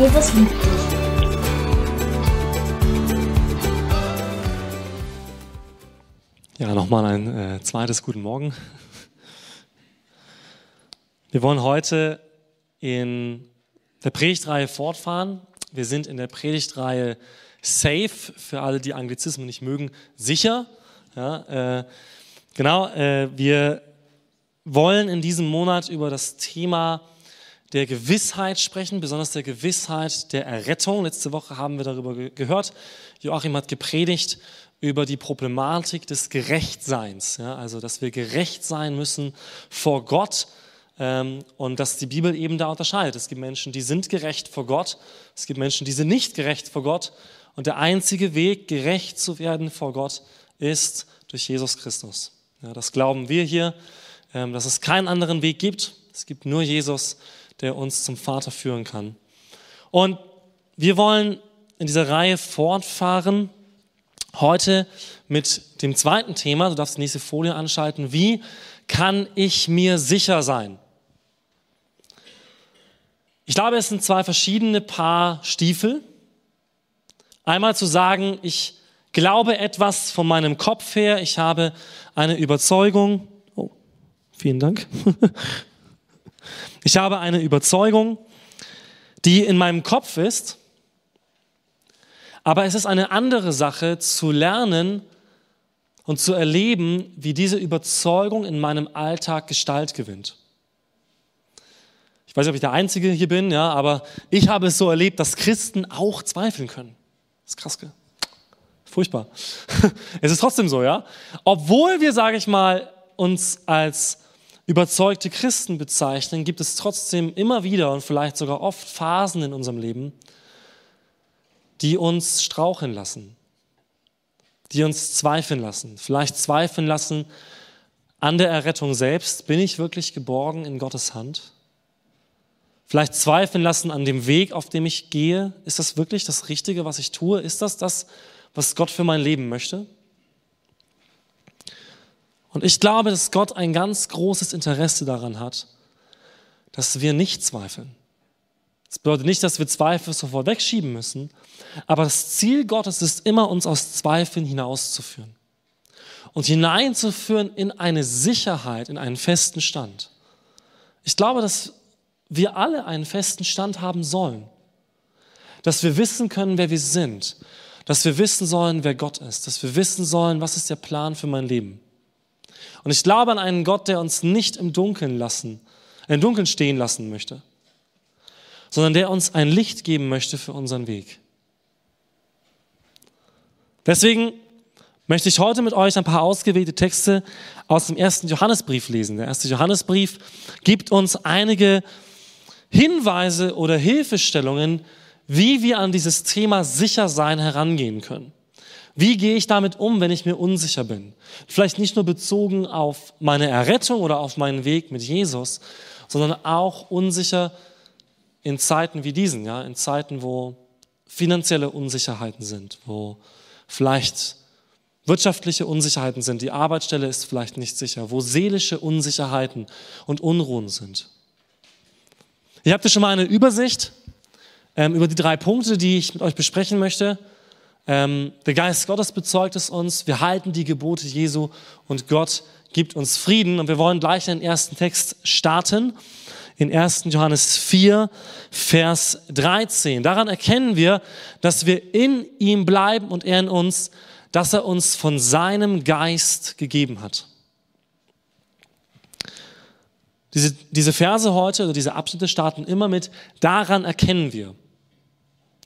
Jesus liebt dich. Ja, nochmal ein äh, zweites Guten Morgen. Wir wollen heute in der Predigtreihe fortfahren. Wir sind in der Predigtreihe Safe, für alle, die Anglizismen nicht mögen, sicher. Ja, äh, genau, äh, wir wollen in diesem Monat über das Thema der Gewissheit sprechen, besonders der Gewissheit der Errettung. Letzte Woche haben wir darüber ge gehört. Joachim hat gepredigt über die Problematik des Gerechtseins. Ja, also, dass wir gerecht sein müssen vor Gott ähm, und dass die Bibel eben da unterscheidet. Es gibt Menschen, die sind gerecht vor Gott. Es gibt Menschen, die sind nicht gerecht vor Gott. Und der einzige Weg, gerecht zu werden vor Gott, ist durch Jesus Christus. Ja, das glauben wir hier, ähm, dass es keinen anderen Weg gibt. Es gibt nur Jesus, der uns zum Vater führen kann. Und wir wollen in dieser Reihe fortfahren, heute mit dem zweiten Thema. Du darfst die nächste Folie anschalten. Wie kann ich mir sicher sein? Ich glaube, es sind zwei verschiedene Paar Stiefel. Einmal zu sagen, ich glaube etwas von meinem Kopf her, ich habe eine Überzeugung. Oh, vielen Dank. Ich habe eine Überzeugung, die in meinem Kopf ist, aber es ist eine andere Sache zu lernen und zu erleben, wie diese Überzeugung in meinem Alltag Gestalt gewinnt. Ich weiß nicht, ob ich der Einzige hier bin, ja, aber ich habe es so erlebt, dass Christen auch zweifeln können. Das ist krass, gell? Furchtbar. Es ist trotzdem so, ja. Obwohl wir, sage ich mal, uns als überzeugte Christen bezeichnen, gibt es trotzdem immer wieder und vielleicht sogar oft Phasen in unserem Leben, die uns straucheln lassen, die uns zweifeln lassen, vielleicht zweifeln lassen an der Errettung selbst. Bin ich wirklich geborgen in Gottes Hand? Vielleicht zweifeln lassen an dem Weg, auf dem ich gehe. Ist das wirklich das Richtige, was ich tue? Ist das das, was Gott für mein Leben möchte? Und ich glaube, dass Gott ein ganz großes Interesse daran hat, dass wir nicht zweifeln. Das bedeutet nicht, dass wir Zweifel sofort wegschieben müssen, aber das Ziel Gottes ist immer, uns aus Zweifeln hinauszuführen und hineinzuführen in eine Sicherheit, in einen festen Stand. Ich glaube, dass wir alle einen festen Stand haben sollen, dass wir wissen können, wer wir sind, dass wir wissen sollen, wer Gott ist, dass wir wissen sollen, was ist der Plan für mein Leben. Und ich glaube an einen Gott, der uns nicht im Dunkeln lassen, im Dunkeln stehen lassen möchte, sondern der uns ein Licht geben möchte für unseren Weg. Deswegen möchte ich heute mit euch ein paar ausgewählte Texte aus dem ersten Johannesbrief lesen. Der erste Johannesbrief gibt uns einige Hinweise oder Hilfestellungen, wie wir an dieses Thema Sichersein herangehen können. Wie gehe ich damit um, wenn ich mir unsicher bin? Vielleicht nicht nur bezogen auf meine Errettung oder auf meinen Weg mit Jesus, sondern auch unsicher in Zeiten wie diesen, ja, in Zeiten, wo finanzielle Unsicherheiten sind, wo vielleicht wirtschaftliche Unsicherheiten sind, die Arbeitsstelle ist vielleicht nicht sicher, wo seelische Unsicherheiten und Unruhen sind. Ich habe schon mal eine Übersicht ähm, über die drei Punkte, die ich mit euch besprechen möchte. Ähm, der Geist Gottes bezeugt es uns, wir halten die Gebote Jesu und Gott gibt uns Frieden. Und wir wollen gleich den ersten Text starten, in 1. Johannes 4, Vers 13. Daran erkennen wir, dass wir in ihm bleiben und er in uns, dass er uns von seinem Geist gegeben hat. Diese, diese Verse heute oder diese Abschnitte starten immer mit, daran erkennen wir.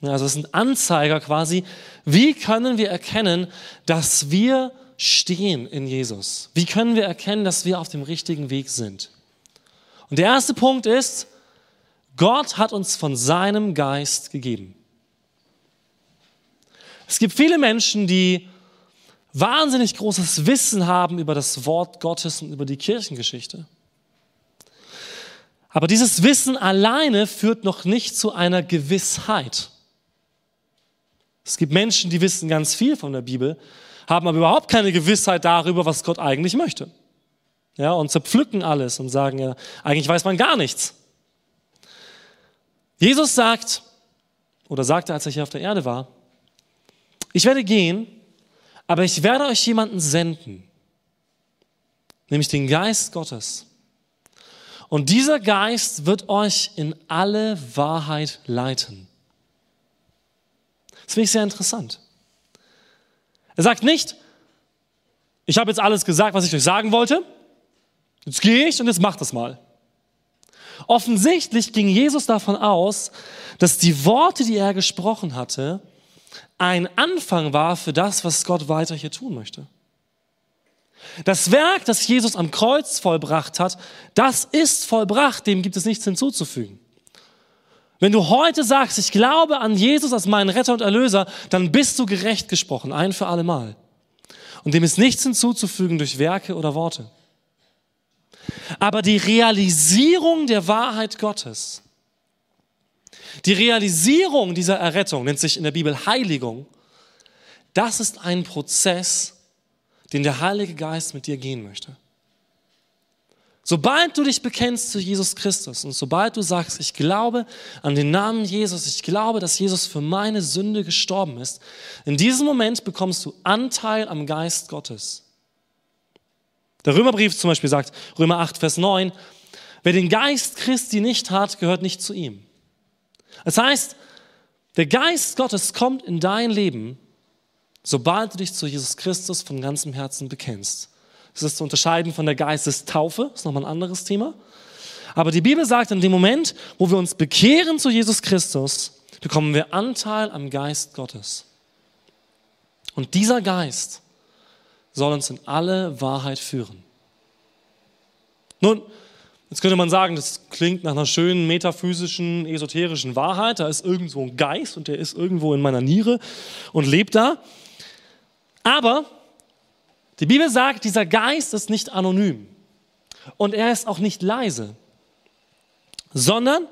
Also es sind Anzeiger quasi, wie können wir erkennen, dass wir stehen in Jesus? Wie können wir erkennen, dass wir auf dem richtigen Weg sind? Und der erste Punkt ist, Gott hat uns von seinem Geist gegeben. Es gibt viele Menschen, die wahnsinnig großes Wissen haben über das Wort Gottes und über die Kirchengeschichte. Aber dieses Wissen alleine führt noch nicht zu einer Gewissheit. Es gibt Menschen, die wissen ganz viel von der Bibel, haben aber überhaupt keine Gewissheit darüber, was Gott eigentlich möchte. Ja, und zerpflücken alles und sagen, ja, eigentlich weiß man gar nichts. Jesus sagt, oder sagte, als er hier auf der Erde war, ich werde gehen, aber ich werde euch jemanden senden, nämlich den Geist Gottes. Und dieser Geist wird euch in alle Wahrheit leiten. Das finde ich sehr interessant. Er sagt nicht, ich habe jetzt alles gesagt, was ich euch sagen wollte. Jetzt gehe ich und jetzt macht das mal. Offensichtlich ging Jesus davon aus, dass die Worte, die er gesprochen hatte, ein Anfang war für das, was Gott weiter hier tun möchte. Das Werk, das Jesus am Kreuz vollbracht hat, das ist vollbracht, dem gibt es nichts hinzuzufügen. Wenn du heute sagst, ich glaube an Jesus als meinen Retter und Erlöser, dann bist du gerecht gesprochen, ein für alle Mal. Und dem ist nichts hinzuzufügen durch Werke oder Worte. Aber die Realisierung der Wahrheit Gottes, die Realisierung dieser Errettung nennt sich in der Bibel Heiligung, das ist ein Prozess, den der Heilige Geist mit dir gehen möchte. Sobald du dich bekennst zu Jesus Christus und sobald du sagst, ich glaube an den Namen Jesus, ich glaube, dass Jesus für meine Sünde gestorben ist, in diesem Moment bekommst du Anteil am Geist Gottes. Der Römerbrief zum Beispiel sagt, Römer 8, Vers 9, wer den Geist Christi nicht hat, gehört nicht zu ihm. Das heißt, der Geist Gottes kommt in dein Leben, sobald du dich zu Jesus Christus von ganzem Herzen bekennst. Das ist zu unterscheiden von der Geistestaufe, das ist nochmal ein anderes Thema. Aber die Bibel sagt, in dem Moment, wo wir uns bekehren zu Jesus Christus, bekommen wir Anteil am Geist Gottes. Und dieser Geist soll uns in alle Wahrheit führen. Nun, jetzt könnte man sagen, das klingt nach einer schönen metaphysischen, esoterischen Wahrheit. Da ist irgendwo ein Geist und der ist irgendwo in meiner Niere und lebt da. Aber die Bibel sagt, dieser Geist ist nicht anonym und er ist auch nicht leise, sondern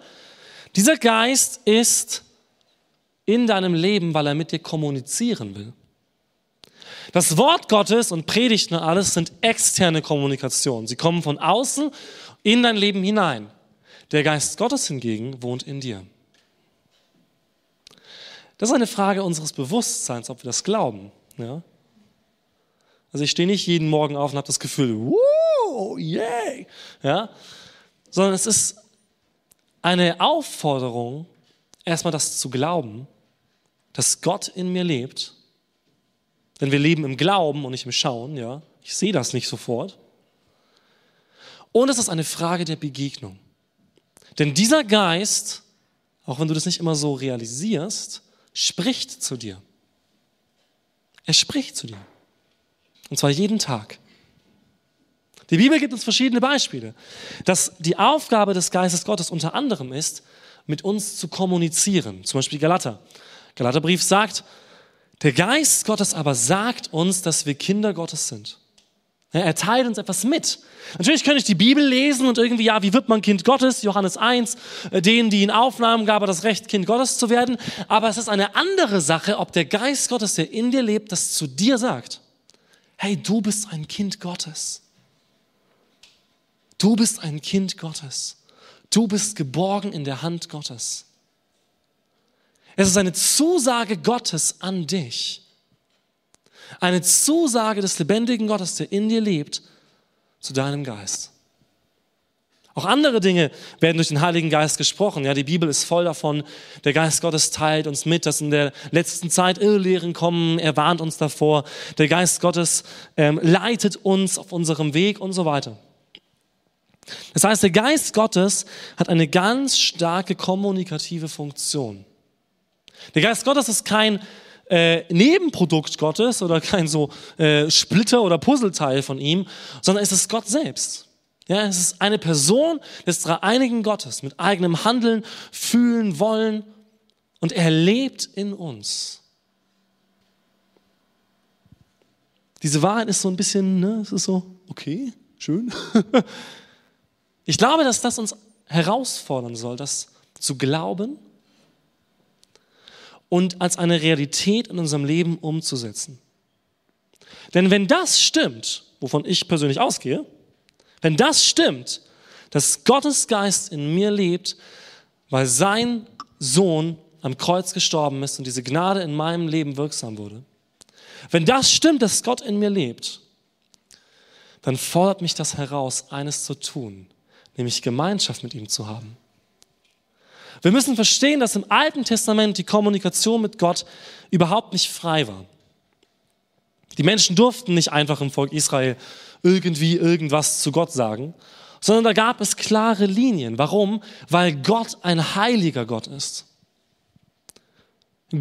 dieser Geist ist in deinem Leben, weil er mit dir kommunizieren will. Das Wort Gottes und Predigten und alles sind externe Kommunikation. Sie kommen von außen in dein Leben hinein. Der Geist Gottes hingegen wohnt in dir. Das ist eine Frage unseres Bewusstseins, ob wir das glauben. Ja? Also ich stehe nicht jeden Morgen auf und habe das Gefühl, wow, yay, ja, sondern es ist eine Aufforderung, erstmal das zu glauben, dass Gott in mir lebt. Denn wir leben im Glauben und nicht im Schauen, ja. Ich sehe das nicht sofort. Und es ist eine Frage der Begegnung. Denn dieser Geist, auch wenn du das nicht immer so realisierst, spricht zu dir. Er spricht zu dir. Und zwar jeden Tag. Die Bibel gibt uns verschiedene Beispiele, dass die Aufgabe des Geistes Gottes unter anderem ist, mit uns zu kommunizieren. Zum Beispiel Galater. Galaterbrief sagt, der Geist Gottes aber sagt uns, dass wir Kinder Gottes sind. Er teilt uns etwas mit. Natürlich könnte ich die Bibel lesen und irgendwie, ja, wie wird man Kind Gottes? Johannes 1, äh, denen, die in Aufnahmen gab, das Recht, Kind Gottes zu werden. Aber es ist eine andere Sache, ob der Geist Gottes, der in dir lebt, das zu dir sagt hey, du bist ein Kind Gottes. Du bist ein Kind Gottes. Du bist geborgen in der Hand Gottes. Es ist eine Zusage Gottes an dich. Eine Zusage des lebendigen Gottes, der in dir lebt, zu deinem Geist. Auch andere Dinge werden durch den Heiligen Geist gesprochen. Ja, die Bibel ist voll davon. Der Geist Gottes teilt uns mit, dass in der letzten Zeit Irrlehren kommen. Er warnt uns davor. Der Geist Gottes ähm, leitet uns auf unserem Weg und so weiter. Das heißt, der Geist Gottes hat eine ganz starke kommunikative Funktion. Der Geist Gottes ist kein äh, Nebenprodukt Gottes oder kein so äh, Splitter oder Puzzleteil von ihm, sondern es ist Gott selbst. Ja, es ist eine Person des dreieinigen Gottes mit eigenem Handeln, Fühlen, Wollen und er lebt in uns. Diese Wahrheit ist so ein bisschen, ne, es ist so, okay, schön. Ich glaube, dass das uns herausfordern soll, das zu glauben und als eine Realität in unserem Leben umzusetzen. Denn wenn das stimmt, wovon ich persönlich ausgehe, wenn das stimmt, dass Gottes Geist in mir lebt, weil sein Sohn am Kreuz gestorben ist und diese Gnade in meinem Leben wirksam wurde, wenn das stimmt, dass Gott in mir lebt, dann fordert mich das heraus, eines zu tun, nämlich Gemeinschaft mit ihm zu haben. Wir müssen verstehen, dass im Alten Testament die Kommunikation mit Gott überhaupt nicht frei war. Die Menschen durften nicht einfach im Volk Israel irgendwie irgendwas zu Gott sagen, sondern da gab es klare Linien. Warum? Weil Gott ein heiliger Gott ist.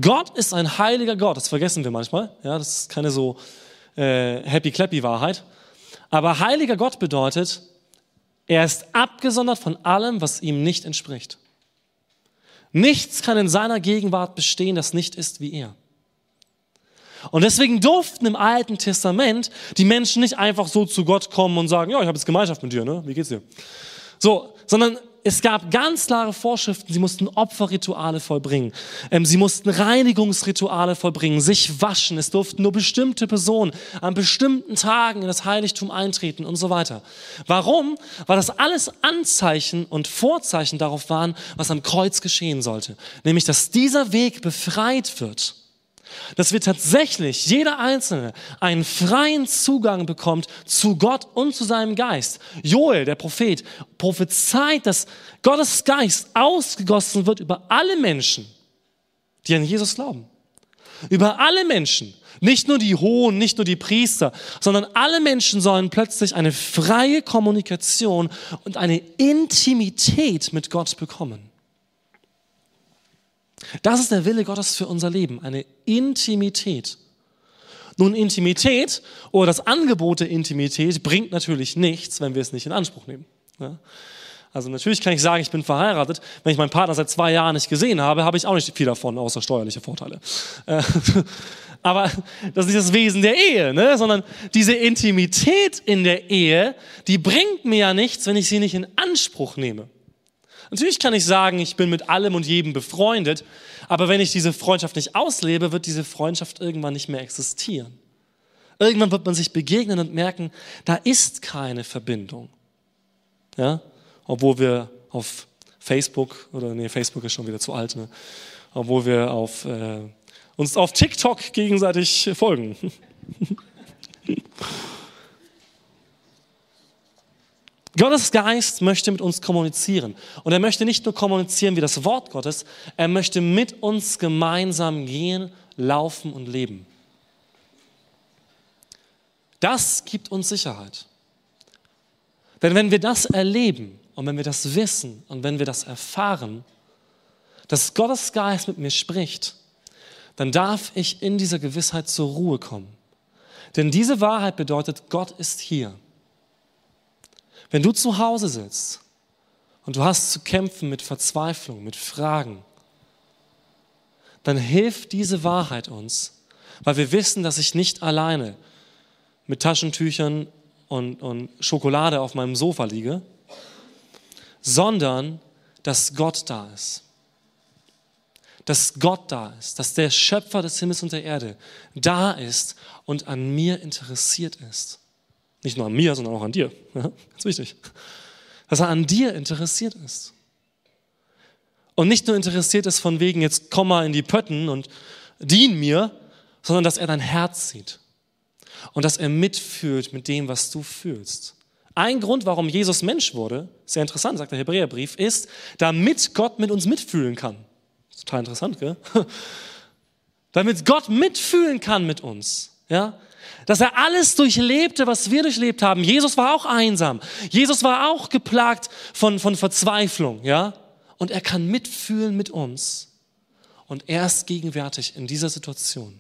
Gott ist ein heiliger Gott, das vergessen wir manchmal. Ja, das ist keine so äh, happy-clappy-Wahrheit. Aber heiliger Gott bedeutet, er ist abgesondert von allem, was ihm nicht entspricht. Nichts kann in seiner Gegenwart bestehen, das nicht ist wie er. Und deswegen durften im Alten Testament die Menschen nicht einfach so zu Gott kommen und sagen, ja, ich habe jetzt Gemeinschaft mit dir, ne? Wie geht's dir? So, sondern es gab ganz klare Vorschriften. Sie mussten Opferrituale vollbringen. Ähm, sie mussten Reinigungsrituale vollbringen, sich waschen. Es durften nur bestimmte Personen an bestimmten Tagen in das Heiligtum eintreten und so weiter. Warum? Weil das alles Anzeichen und Vorzeichen darauf waren, was am Kreuz geschehen sollte. Nämlich, dass dieser Weg befreit wird dass wir tatsächlich, jeder Einzelne, einen freien Zugang bekommt zu Gott und zu seinem Geist. Joel, der Prophet, prophezeit, dass Gottes Geist ausgegossen wird über alle Menschen, die an Jesus glauben. Über alle Menschen. Nicht nur die Hohen, nicht nur die Priester, sondern alle Menschen sollen plötzlich eine freie Kommunikation und eine Intimität mit Gott bekommen. Das ist der Wille Gottes für unser Leben, eine Intimität. Nun, Intimität oder das Angebot der Intimität bringt natürlich nichts, wenn wir es nicht in Anspruch nehmen. Ja? Also natürlich kann ich sagen, ich bin verheiratet. Wenn ich meinen Partner seit zwei Jahren nicht gesehen habe, habe ich auch nicht viel davon, außer steuerliche Vorteile. Äh, aber das ist nicht das Wesen der Ehe, ne? sondern diese Intimität in der Ehe, die bringt mir ja nichts, wenn ich sie nicht in Anspruch nehme. Natürlich kann ich sagen, ich bin mit allem und jedem befreundet, aber wenn ich diese Freundschaft nicht auslebe, wird diese Freundschaft irgendwann nicht mehr existieren. Irgendwann wird man sich begegnen und merken, da ist keine Verbindung. Ja? Obwohl wir auf Facebook, oder nee, Facebook ist schon wieder zu alt, ne? obwohl wir auf, äh, uns auf TikTok gegenseitig folgen. Gottes Geist möchte mit uns kommunizieren. Und er möchte nicht nur kommunizieren wie das Wort Gottes, er möchte mit uns gemeinsam gehen, laufen und leben. Das gibt uns Sicherheit. Denn wenn wir das erleben und wenn wir das wissen und wenn wir das erfahren, dass Gottes Geist mit mir spricht, dann darf ich in dieser Gewissheit zur Ruhe kommen. Denn diese Wahrheit bedeutet, Gott ist hier. Wenn du zu Hause sitzt und du hast zu kämpfen mit Verzweiflung, mit Fragen, dann hilft diese Wahrheit uns, weil wir wissen, dass ich nicht alleine mit Taschentüchern und, und Schokolade auf meinem Sofa liege, sondern dass Gott da ist. Dass Gott da ist, dass der Schöpfer des Himmels und der Erde da ist und an mir interessiert ist. Nicht nur an mir, sondern auch an dir. Ja, ganz wichtig. Dass er an dir interessiert ist. Und nicht nur interessiert ist von wegen, jetzt komm mal in die Pötten und dien mir, sondern dass er dein Herz sieht. Und dass er mitfühlt mit dem, was du fühlst. Ein Grund, warum Jesus Mensch wurde, sehr interessant, sagt der Hebräerbrief, ist, damit Gott mit uns mitfühlen kann. Total interessant, gell? Damit Gott mitfühlen kann mit uns. Ja? Dass er alles durchlebte, was wir durchlebt haben. Jesus war auch einsam. Jesus war auch geplagt von, von Verzweiflung, ja? Und er kann mitfühlen mit uns. Und er ist gegenwärtig in dieser Situation.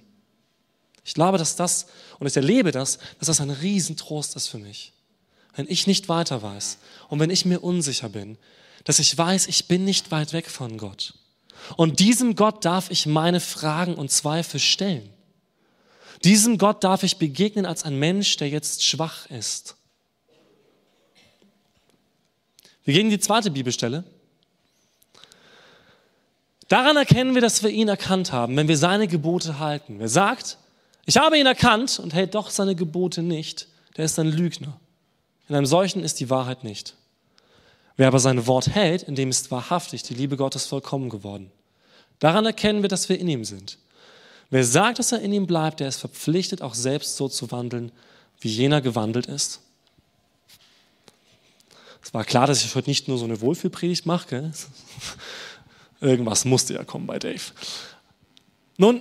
Ich glaube, dass das, und ich erlebe das, dass das ein Riesentrost ist für mich. Wenn ich nicht weiter weiß und wenn ich mir unsicher bin, dass ich weiß, ich bin nicht weit weg von Gott. Und diesem Gott darf ich meine Fragen und Zweifel stellen. Diesem Gott darf ich begegnen als ein Mensch, der jetzt schwach ist. Wir gehen in die zweite Bibelstelle. Daran erkennen wir, dass wir ihn erkannt haben, wenn wir seine Gebote halten. Wer sagt, ich habe ihn erkannt und hält doch seine Gebote nicht, der ist ein Lügner. In einem solchen ist die Wahrheit nicht. Wer aber sein Wort hält, in dem ist wahrhaftig die Liebe Gottes vollkommen geworden. Daran erkennen wir, dass wir in ihm sind. Wer sagt, dass er in ihm bleibt, der ist verpflichtet, auch selbst so zu wandeln, wie jener gewandelt ist. Es war klar, dass ich heute nicht nur so eine Wohlfühlpredigt mache. Gell? Irgendwas musste ja kommen bei Dave. Nun,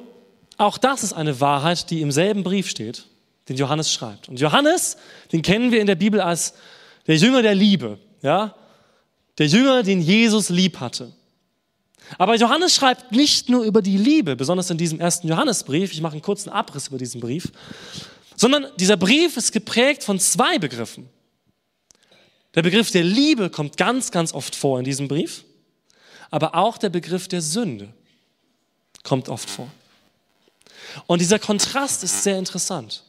auch das ist eine Wahrheit, die im selben Brief steht, den Johannes schreibt. Und Johannes, den kennen wir in der Bibel als der Jünger der Liebe, ja? Der Jünger, den Jesus lieb hatte. Aber Johannes schreibt nicht nur über die Liebe, besonders in diesem ersten Johannesbrief, ich mache einen kurzen Abriss über diesen Brief, sondern dieser Brief ist geprägt von zwei Begriffen. Der Begriff der Liebe kommt ganz, ganz oft vor in diesem Brief, aber auch der Begriff der Sünde kommt oft vor. Und dieser Kontrast ist sehr interessant.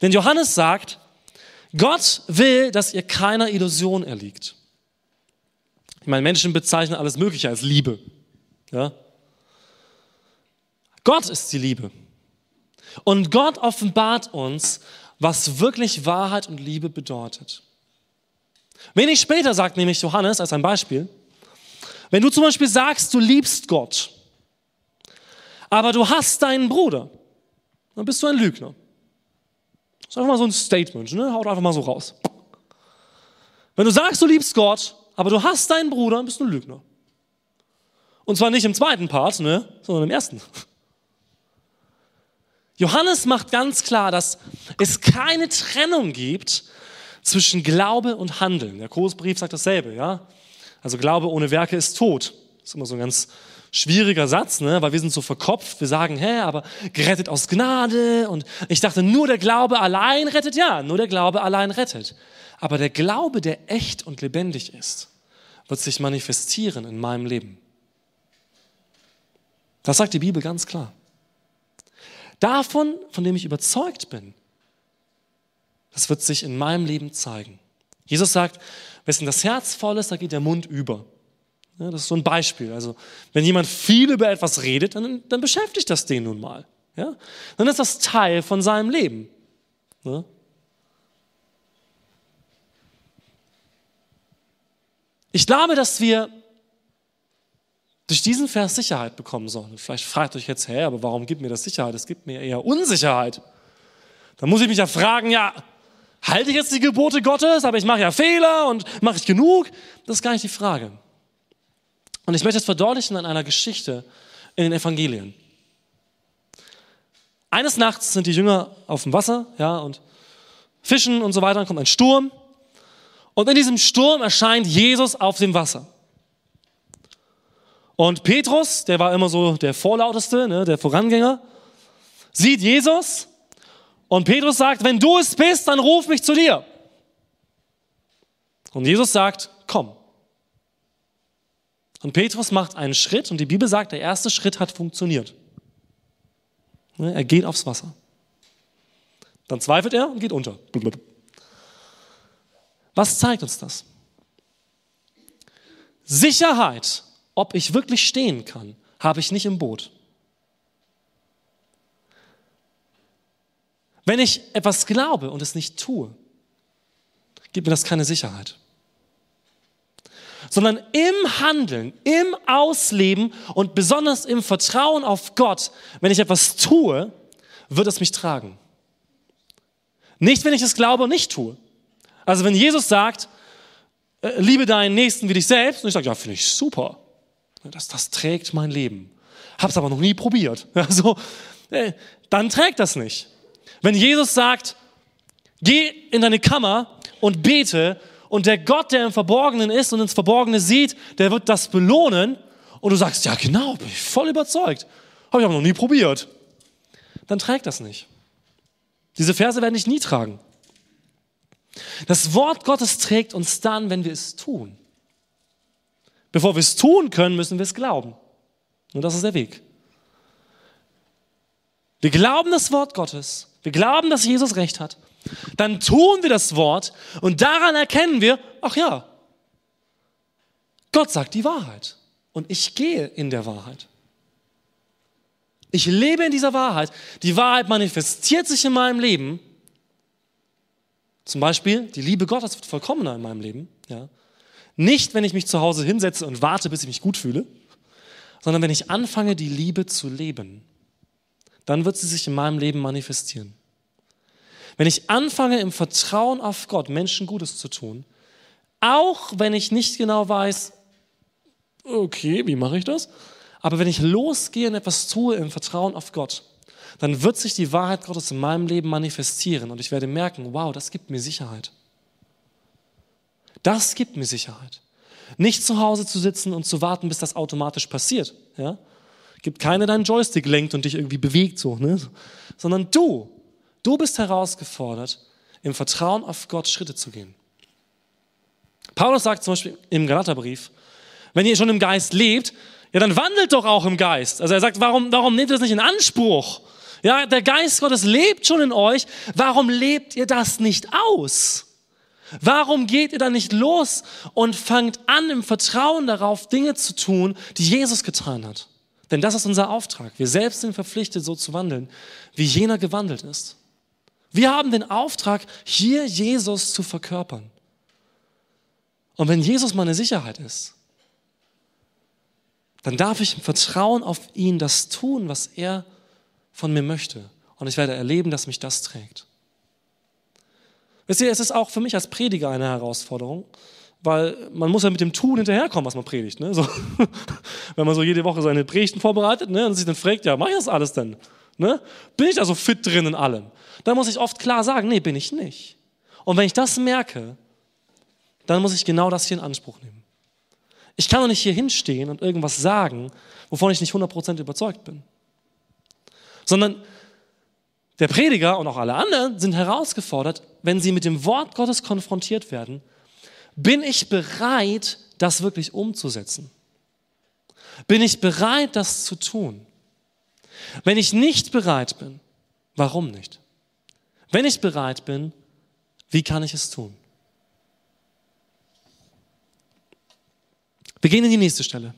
Denn Johannes sagt, Gott will, dass ihr keiner Illusion erliegt. Ich meine, Menschen bezeichnen alles Mögliche als Liebe. Ja? Gott ist die Liebe. Und Gott offenbart uns, was wirklich Wahrheit und Liebe bedeutet. Wenig später sagt nämlich Johannes als ein Beispiel, wenn du zum Beispiel sagst, du liebst Gott, aber du hast deinen Bruder, dann bist du ein Lügner. Das ist einfach mal so ein Statement, ne? haut einfach mal so raus. Wenn du sagst, du liebst Gott, aber du hast deinen Bruder, dann bist du ein Lügner. Und zwar nicht im zweiten Part, ne? sondern im ersten. Johannes macht ganz klar, dass es keine Trennung gibt zwischen Glaube und Handeln. Der Großbrief sagt dasselbe, ja. Also Glaube ohne Werke ist tot. Das ist immer so ein ganz schwieriger Satz, ne? weil wir sind so verkopft. Wir sagen, hä, aber gerettet aus Gnade. Und ich dachte, nur der Glaube allein rettet. Ja, nur der Glaube allein rettet. Aber der Glaube, der echt und lebendig ist, wird sich manifestieren in meinem Leben. Das sagt die Bibel ganz klar. Davon, von dem ich überzeugt bin, das wird sich in meinem Leben zeigen. Jesus sagt, wessen das Herz voll ist, da geht der Mund über. Ja, das ist so ein Beispiel. Also, wenn jemand viel über etwas redet, dann, dann beschäftigt das den nun mal. Ja? Dann ist das Teil von seinem Leben. Ja? Ich glaube, dass wir durch diesen Vers Sicherheit bekommen sollen. Vielleicht fragt euch jetzt, hä, aber warum gibt mir das Sicherheit? Es gibt mir eher Unsicherheit. Da muss ich mich ja fragen, ja, halte ich jetzt die Gebote Gottes, aber ich mache ja Fehler und mache ich genug? Das ist gar nicht die Frage. Und ich möchte es verdeutlichen an einer Geschichte in den Evangelien. Eines Nachts sind die Jünger auf dem Wasser, ja, und fischen und so weiter, dann kommt ein Sturm. Und in diesem Sturm erscheint Jesus auf dem Wasser. Und Petrus, der war immer so der Vorlauteste, ne, der Vorangänger, sieht Jesus und Petrus sagt, wenn du es bist, dann ruf mich zu dir. Und Jesus sagt, komm. Und Petrus macht einen Schritt und die Bibel sagt, der erste Schritt hat funktioniert. Ne, er geht aufs Wasser. Dann zweifelt er und geht unter. Was zeigt uns das? Sicherheit ob ich wirklich stehen kann, habe ich nicht im Boot. Wenn ich etwas glaube und es nicht tue, gibt mir das keine Sicherheit. Sondern im Handeln, im Ausleben und besonders im Vertrauen auf Gott, wenn ich etwas tue, wird es mich tragen. Nicht, wenn ich es glaube und nicht tue. Also wenn Jesus sagt, äh, liebe deinen Nächsten wie dich selbst, und ich sage, ja, finde ich super. Das, das trägt mein Leben. Hab's aber noch nie probiert. Also, dann trägt das nicht. Wenn Jesus sagt, geh in deine Kammer und bete und der Gott, der im Verborgenen ist und ins Verborgene sieht, der wird das belohnen und du sagst, ja genau, bin ich voll überzeugt. Habe ich aber noch nie probiert. Dann trägt das nicht. Diese Verse werden dich nie tragen. Das Wort Gottes trägt uns dann, wenn wir es tun. Bevor wir es tun können, müssen wir es glauben. Und das ist der Weg. Wir glauben das Wort Gottes. Wir glauben, dass Jesus recht hat. Dann tun wir das Wort und daran erkennen wir, ach ja, Gott sagt die Wahrheit und ich gehe in der Wahrheit. Ich lebe in dieser Wahrheit. Die Wahrheit manifestiert sich in meinem Leben. Zum Beispiel, die Liebe Gottes wird vollkommener in meinem Leben. Ja. Nicht, wenn ich mich zu Hause hinsetze und warte, bis ich mich gut fühle, sondern wenn ich anfange, die Liebe zu leben, dann wird sie sich in meinem Leben manifestieren. Wenn ich anfange, im Vertrauen auf Gott Menschen Gutes zu tun, auch wenn ich nicht genau weiß, okay, wie mache ich das? Aber wenn ich losgehe und etwas tue im Vertrauen auf Gott, dann wird sich die Wahrheit Gottes in meinem Leben manifestieren und ich werde merken, wow, das gibt mir Sicherheit. Das gibt mir Sicherheit. Nicht zu Hause zu sitzen und zu warten, bis das automatisch passiert. Ja? Gibt keine, deinen Joystick lenkt und dich irgendwie bewegt, so, ne? sondern du, du bist herausgefordert, im Vertrauen auf Gott Schritte zu gehen. Paulus sagt zum Beispiel im Galaterbrief, wenn ihr schon im Geist lebt, ja, dann wandelt doch auch im Geist. Also er sagt, warum, warum nehmt ihr das nicht in Anspruch? Ja, der Geist Gottes lebt schon in euch. Warum lebt ihr das nicht aus? Warum geht ihr dann nicht los und fangt an, im Vertrauen darauf Dinge zu tun, die Jesus getan hat? Denn das ist unser Auftrag. Wir selbst sind verpflichtet, so zu wandeln, wie jener gewandelt ist. Wir haben den Auftrag, hier Jesus zu verkörpern. Und wenn Jesus meine Sicherheit ist, dann darf ich im Vertrauen auf ihn das tun, was er von mir möchte. Und ich werde erleben, dass mich das trägt. Wisst ihr, es ist auch für mich als Prediger eine Herausforderung, weil man muss ja mit dem Tun hinterherkommen, was man predigt. Ne? So, wenn man so jede Woche seine Predigten vorbereitet ne? und sich dann fragt, ja, mache ich das alles denn? Ne? Bin ich da so fit drin in allem? Dann muss ich oft klar sagen, nee, bin ich nicht. Und wenn ich das merke, dann muss ich genau das hier in Anspruch nehmen. Ich kann doch nicht hier hinstehen und irgendwas sagen, wovon ich nicht 100% überzeugt bin. Sondern der Prediger und auch alle anderen sind herausgefordert, wenn sie mit dem Wort Gottes konfrontiert werden, bin ich bereit, das wirklich umzusetzen? Bin ich bereit, das zu tun? Wenn ich nicht bereit bin, warum nicht? Wenn ich bereit bin, wie kann ich es tun? Wir gehen in die nächste Stelle.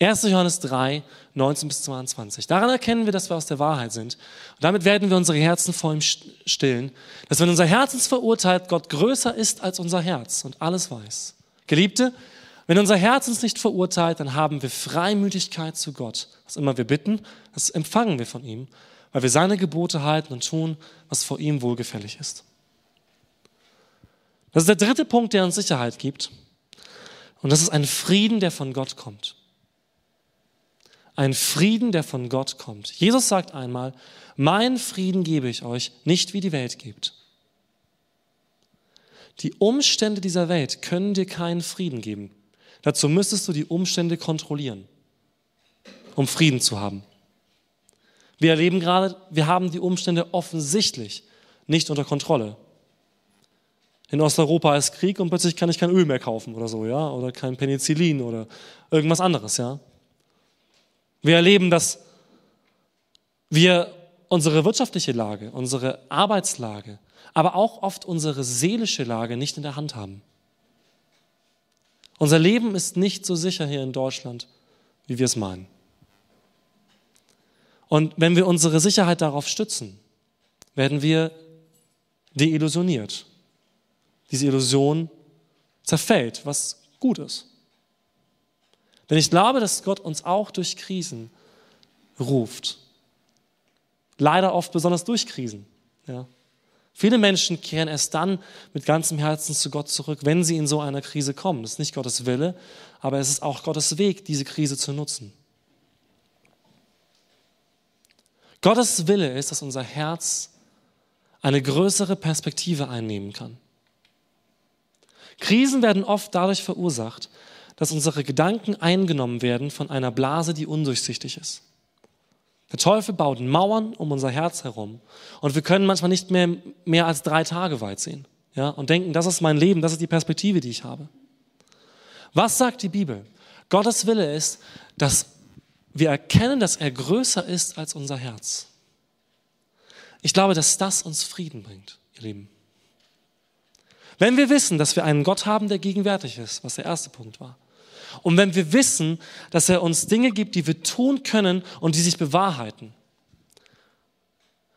1. Johannes 3, 19 bis 22. Daran erkennen wir, dass wir aus der Wahrheit sind. Und damit werden wir unsere Herzen vor ihm stillen, dass wenn unser Herz uns verurteilt, Gott größer ist als unser Herz und alles weiß. Geliebte, wenn unser Herz uns nicht verurteilt, dann haben wir Freimütigkeit zu Gott. Was immer wir bitten, das empfangen wir von ihm, weil wir seine Gebote halten und tun, was vor ihm wohlgefällig ist. Das ist der dritte Punkt, der uns Sicherheit gibt. Und das ist ein Frieden, der von Gott kommt. Ein Frieden, der von Gott kommt. Jesus sagt einmal, mein Frieden gebe ich euch, nicht wie die Welt gibt. Die Umstände dieser Welt können dir keinen Frieden geben. Dazu müsstest du die Umstände kontrollieren, um Frieden zu haben. Wir erleben gerade, wir haben die Umstände offensichtlich nicht unter Kontrolle in Osteuropa ist Krieg und plötzlich kann ich kein Öl mehr kaufen oder so, ja, oder kein Penicillin oder irgendwas anderes, ja. Wir erleben, dass wir unsere wirtschaftliche Lage, unsere Arbeitslage, aber auch oft unsere seelische Lage nicht in der Hand haben. Unser Leben ist nicht so sicher hier in Deutschland, wie wir es meinen. Und wenn wir unsere Sicherheit darauf stützen, werden wir deillusioniert diese Illusion zerfällt, was gut ist. Denn ich glaube, dass Gott uns auch durch Krisen ruft. Leider oft besonders durch Krisen. Ja. Viele Menschen kehren erst dann mit ganzem Herzen zu Gott zurück, wenn sie in so einer Krise kommen. Das ist nicht Gottes Wille, aber es ist auch Gottes Weg, diese Krise zu nutzen. Gottes Wille ist, dass unser Herz eine größere Perspektive einnehmen kann. Krisen werden oft dadurch verursacht, dass unsere Gedanken eingenommen werden von einer Blase, die undurchsichtig ist. Der Teufel baut Mauern um unser Herz herum und wir können manchmal nicht mehr, mehr als drei Tage weit sehen ja, und denken, das ist mein Leben, das ist die Perspektive, die ich habe. Was sagt die Bibel? Gottes Wille ist, dass wir erkennen, dass er größer ist als unser Herz. Ich glaube, dass das uns Frieden bringt, ihr Lieben. Wenn wir wissen, dass wir einen Gott haben, der gegenwärtig ist, was der erste Punkt war, und wenn wir wissen, dass er uns Dinge gibt, die wir tun können und die sich bewahrheiten,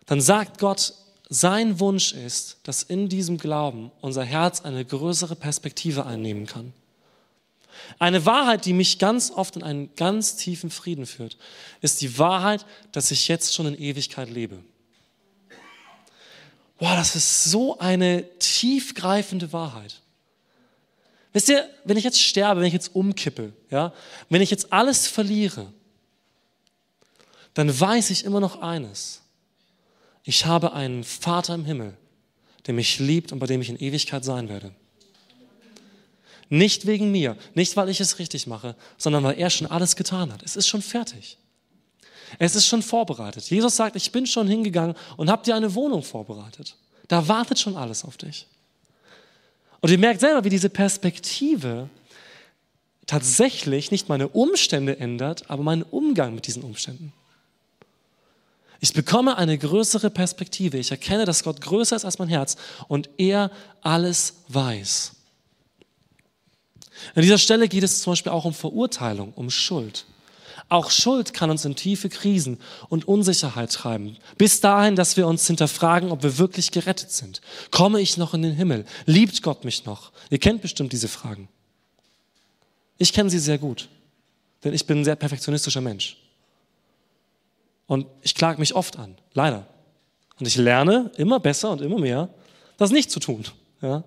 dann sagt Gott, sein Wunsch ist, dass in diesem Glauben unser Herz eine größere Perspektive einnehmen kann. Eine Wahrheit, die mich ganz oft in einen ganz tiefen Frieden führt, ist die Wahrheit, dass ich jetzt schon in Ewigkeit lebe. Boah, das ist so eine tiefgreifende Wahrheit. Wisst ihr, wenn ich jetzt sterbe, wenn ich jetzt umkippe, ja, wenn ich jetzt alles verliere, dann weiß ich immer noch eines. Ich habe einen Vater im Himmel, der mich liebt und bei dem ich in Ewigkeit sein werde. Nicht wegen mir, nicht weil ich es richtig mache, sondern weil er schon alles getan hat. Es ist schon fertig. Es ist schon vorbereitet. Jesus sagt, ich bin schon hingegangen und habe dir eine Wohnung vorbereitet. Da wartet schon alles auf dich. Und ihr merkt selber, wie diese Perspektive tatsächlich nicht meine Umstände ändert, aber meinen Umgang mit diesen Umständen. Ich bekomme eine größere Perspektive. Ich erkenne, dass Gott größer ist als mein Herz und er alles weiß. An dieser Stelle geht es zum Beispiel auch um Verurteilung, um Schuld. Auch Schuld kann uns in tiefe Krisen und Unsicherheit treiben. Bis dahin, dass wir uns hinterfragen, ob wir wirklich gerettet sind. Komme ich noch in den Himmel? Liebt Gott mich noch? Ihr kennt bestimmt diese Fragen. Ich kenne sie sehr gut, denn ich bin ein sehr perfektionistischer Mensch. Und ich klage mich oft an, leider. Und ich lerne immer besser und immer mehr, das nicht zu tun. Ja?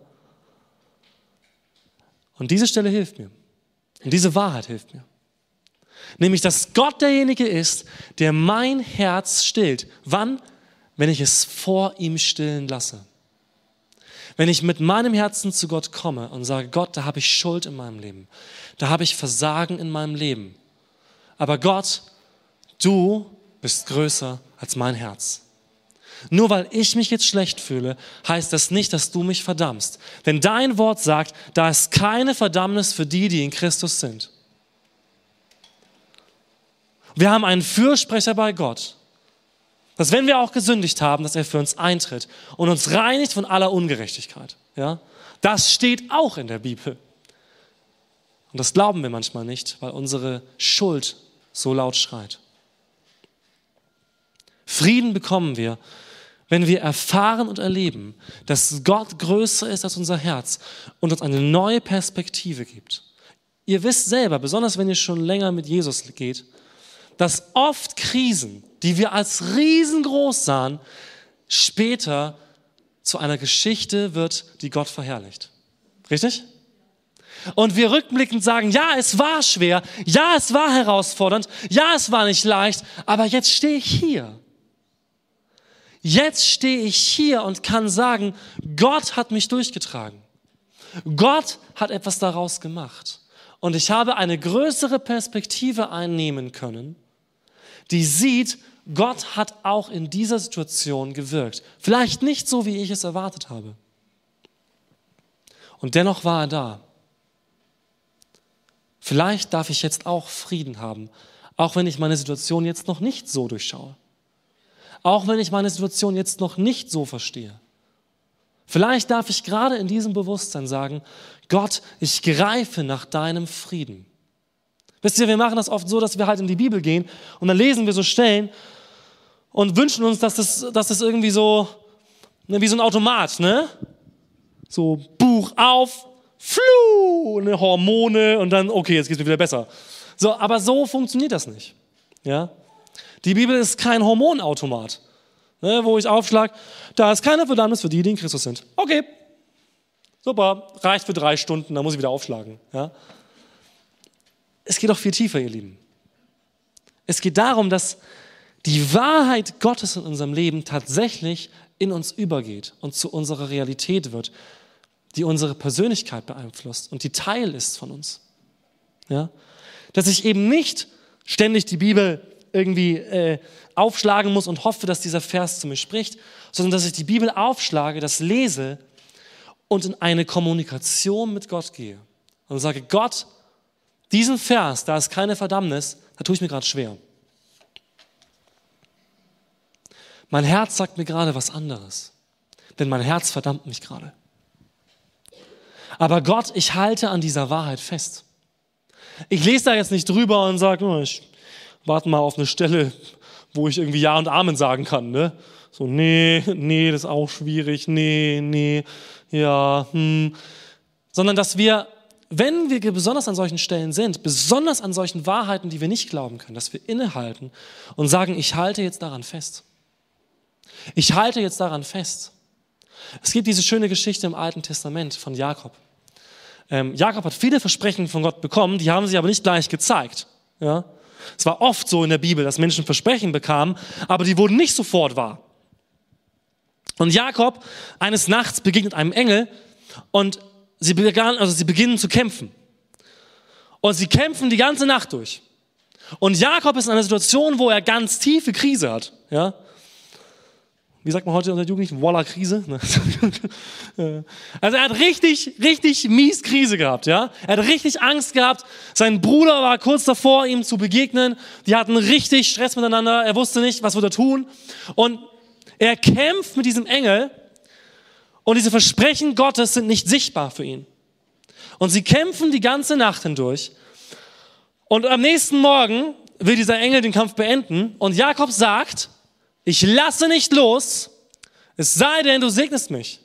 Und diese Stelle hilft mir. Und diese Wahrheit hilft mir. Nämlich, dass Gott derjenige ist, der mein Herz stillt. Wann? Wenn ich es vor ihm stillen lasse. Wenn ich mit meinem Herzen zu Gott komme und sage, Gott, da habe ich Schuld in meinem Leben. Da habe ich Versagen in meinem Leben. Aber Gott, du bist größer als mein Herz. Nur weil ich mich jetzt schlecht fühle, heißt das nicht, dass du mich verdammst. Denn dein Wort sagt, da ist keine Verdammnis für die, die in Christus sind. Wir haben einen Fürsprecher bei Gott, dass wenn wir auch gesündigt haben, dass er für uns eintritt und uns reinigt von aller Ungerechtigkeit. Ja? Das steht auch in der Bibel. Und das glauben wir manchmal nicht, weil unsere Schuld so laut schreit. Frieden bekommen wir, wenn wir erfahren und erleben, dass Gott größer ist als unser Herz und uns eine neue Perspektive gibt. Ihr wisst selber, besonders wenn ihr schon länger mit Jesus geht, dass oft Krisen, die wir als riesengroß sahen, später zu einer Geschichte wird, die Gott verherrlicht. Richtig? Und wir rückblickend sagen, ja, es war schwer, ja, es war herausfordernd, ja, es war nicht leicht, aber jetzt stehe ich hier. Jetzt stehe ich hier und kann sagen, Gott hat mich durchgetragen. Gott hat etwas daraus gemacht. Und ich habe eine größere Perspektive einnehmen können, die sieht, Gott hat auch in dieser Situation gewirkt. Vielleicht nicht so, wie ich es erwartet habe. Und dennoch war er da. Vielleicht darf ich jetzt auch Frieden haben, auch wenn ich meine Situation jetzt noch nicht so durchschaue auch wenn ich meine Situation jetzt noch nicht so verstehe. Vielleicht darf ich gerade in diesem Bewusstsein sagen, Gott, ich greife nach deinem Frieden. Wisst ihr, wir machen das oft so, dass wir halt in die Bibel gehen und dann lesen wir so Stellen und wünschen uns, dass das, dass das irgendwie so, ne, wie so ein Automat, ne? So Buch auf, flu, ne, Hormone und dann, okay, jetzt geht es mir wieder besser. So, aber so funktioniert das nicht. Ja? Die Bibel ist kein Hormonautomat, ne, wo ich aufschlage, da ist keine Verdammnis für die, die in Christus sind. Okay, super, reicht für drei Stunden, dann muss ich wieder aufschlagen. Ja. Es geht doch viel tiefer, ihr Lieben. Es geht darum, dass die Wahrheit Gottes in unserem Leben tatsächlich in uns übergeht und zu unserer Realität wird, die unsere Persönlichkeit beeinflusst und die Teil ist von uns. Ja? Dass ich eben nicht ständig die Bibel irgendwie äh, aufschlagen muss und hoffe, dass dieser Vers zu mir spricht, sondern dass ich die Bibel aufschlage, das lese und in eine Kommunikation mit Gott gehe. Und sage, Gott, diesen Vers, da ist keine Verdammnis, da tue ich mir gerade schwer. Mein Herz sagt mir gerade was anderes, denn mein Herz verdammt mich gerade. Aber Gott, ich halte an dieser Wahrheit fest. Ich lese da jetzt nicht drüber und sage, oh, ich warten mal auf eine Stelle, wo ich irgendwie Ja und Amen sagen kann. Ne? So, nee, nee, das ist auch schwierig, nee, nee, ja, hm. Sondern dass wir wenn wir besonders an solchen Stellen sind, besonders an solchen Wahrheiten, die wir nicht glauben können, dass wir innehalten und sagen, ich halte jetzt daran fest. Ich halte jetzt daran fest. Es gibt diese schöne Geschichte im Alten Testament von Jakob. Ähm, Jakob hat viele Versprechen von Gott bekommen, die haben sich aber nicht gleich gezeigt. Ja? Es war oft so in der Bibel, dass Menschen Versprechen bekamen, aber die wurden nicht sofort wahr. Und Jakob eines Nachts begegnet einem Engel und sie, begann, also sie beginnen zu kämpfen. Und sie kämpfen die ganze Nacht durch. Und Jakob ist in einer Situation, wo er ganz tiefe Krise hat. Ja? Wie sagt man heute unter Jugendlichen? Walla-Krise. Also er hat richtig, richtig mies Krise gehabt. Ja? Er hat richtig Angst gehabt. Sein Bruder war kurz davor, ihm zu begegnen. Die hatten richtig Stress miteinander. Er wusste nicht, was wird er tun. Und er kämpft mit diesem Engel und diese Versprechen Gottes sind nicht sichtbar für ihn. Und sie kämpfen die ganze Nacht hindurch. Und am nächsten Morgen will dieser Engel den Kampf beenden. Und Jakob sagt, ich lasse nicht los, es sei denn, du segnest mich.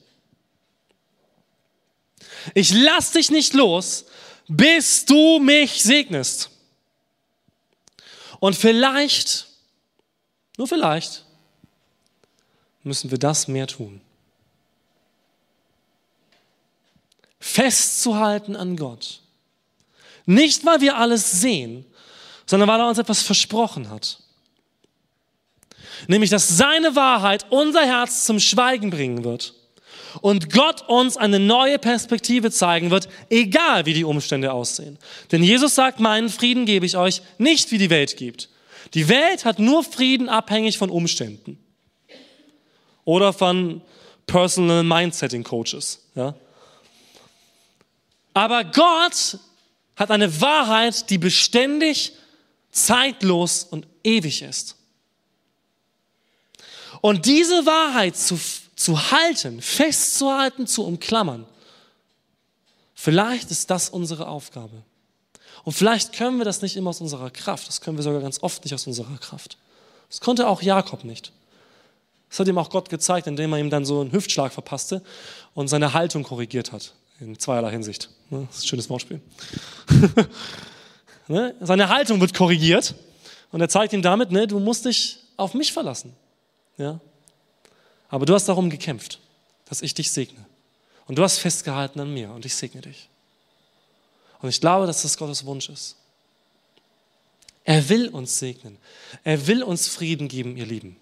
Ich lasse dich nicht los, bis du mich segnest. Und vielleicht, nur vielleicht, müssen wir das mehr tun. Festzuhalten an Gott. Nicht, weil wir alles sehen, sondern weil er uns etwas versprochen hat. Nämlich, dass seine Wahrheit unser Herz zum Schweigen bringen wird und Gott uns eine neue Perspektive zeigen wird, egal wie die Umstände aussehen. Denn Jesus sagt, meinen Frieden gebe ich euch, nicht wie die Welt gibt. Die Welt hat nur Frieden abhängig von Umständen oder von Personal Mindsetting Coaches. Ja? Aber Gott hat eine Wahrheit, die beständig, zeitlos und ewig ist. Und diese Wahrheit zu, zu halten, festzuhalten, zu umklammern, vielleicht ist das unsere Aufgabe. Und vielleicht können wir das nicht immer aus unserer Kraft, das können wir sogar ganz oft nicht aus unserer Kraft. Das konnte auch Jakob nicht. Das hat ihm auch Gott gezeigt, indem er ihm dann so einen Hüftschlag verpasste und seine Haltung korrigiert hat in zweierlei Hinsicht. Ne? Das ist ein schönes Wortspiel. ne? Seine Haltung wird korrigiert und er zeigt ihm damit, ne, du musst dich auf mich verlassen. Aber du hast darum gekämpft, dass ich dich segne. Und du hast festgehalten an mir und ich segne dich. Und ich glaube, dass das Gottes Wunsch ist. Er will uns segnen. Er will uns Frieden geben, ihr Lieben.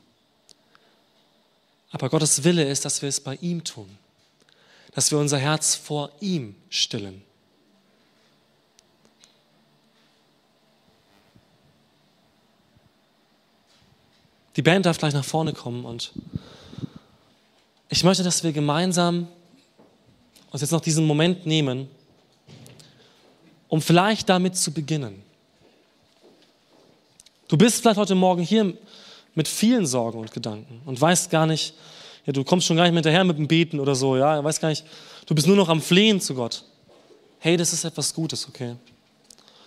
Aber Gottes Wille ist, dass wir es bei ihm tun dass wir unser Herz vor ihm stillen. Die Band darf gleich nach vorne kommen und ich möchte, dass wir gemeinsam uns jetzt noch diesen Moment nehmen, um vielleicht damit zu beginnen. Du bist vielleicht heute Morgen hier mit vielen Sorgen und Gedanken und weißt gar nicht, ja, du kommst schon gar nicht mehr hinterher mit dem Beten oder so, ja, weiß gar nicht, du bist nur noch am Flehen zu Gott. Hey, das ist etwas Gutes, okay?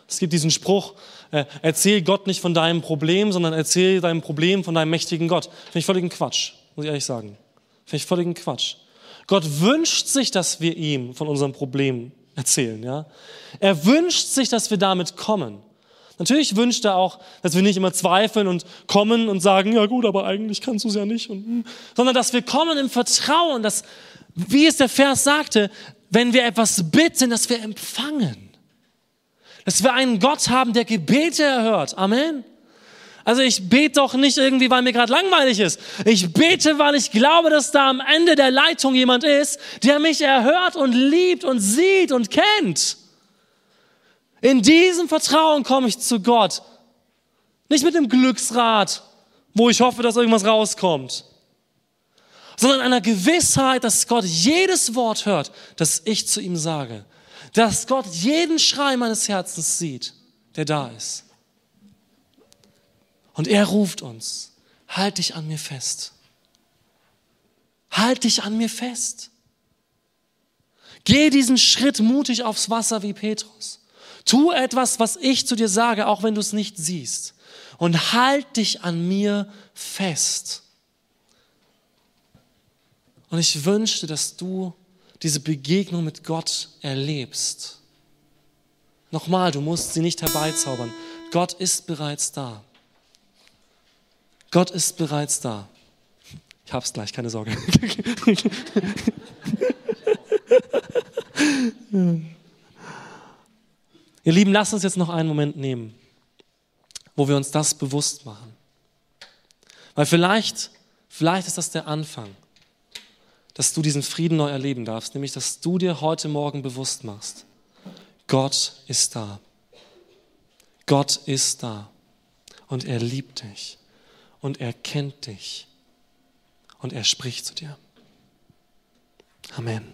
Es gibt diesen Spruch, äh, erzähl Gott nicht von deinem Problem, sondern erzähl deinem Problem von deinem mächtigen Gott. Finde ich völligen Quatsch, muss ich ehrlich sagen. Finde ich völligen Quatsch. Gott wünscht sich, dass wir ihm von unserem Problem erzählen, ja? Er wünscht sich, dass wir damit kommen. Natürlich wünscht er auch, dass wir nicht immer zweifeln und kommen und sagen, ja gut, aber eigentlich kannst du es ja nicht, und, hm. sondern dass wir kommen im Vertrauen, dass, wie es der Vers sagte, wenn wir etwas bitten, dass wir empfangen. Dass wir einen Gott haben, der Gebete erhört. Amen. Also ich bete doch nicht irgendwie, weil mir gerade langweilig ist. Ich bete, weil ich glaube, dass da am Ende der Leitung jemand ist, der mich erhört und liebt und sieht und kennt. In diesem Vertrauen komme ich zu Gott. Nicht mit dem Glücksrad, wo ich hoffe, dass irgendwas rauskommt, sondern einer Gewissheit, dass Gott jedes Wort hört, das ich zu ihm sage. Dass Gott jeden Schrei meines Herzens sieht, der da ist. Und er ruft uns, halt dich an mir fest. Halt dich an mir fest. Geh diesen Schritt mutig aufs Wasser wie Petrus. Tu etwas, was ich zu dir sage, auch wenn du es nicht siehst. Und halt dich an mir fest. Und ich wünschte, dass du diese Begegnung mit Gott erlebst. Nochmal, du musst sie nicht herbeizaubern. Gott ist bereits da. Gott ist bereits da. Ich hab's gleich, keine Sorge. Ihr Lieben, lasst uns jetzt noch einen Moment nehmen, wo wir uns das bewusst machen. Weil vielleicht, vielleicht ist das der Anfang, dass du diesen Frieden neu erleben darfst, nämlich dass du dir heute Morgen bewusst machst, Gott ist da. Gott ist da und er liebt dich und er kennt dich und er spricht zu dir. Amen.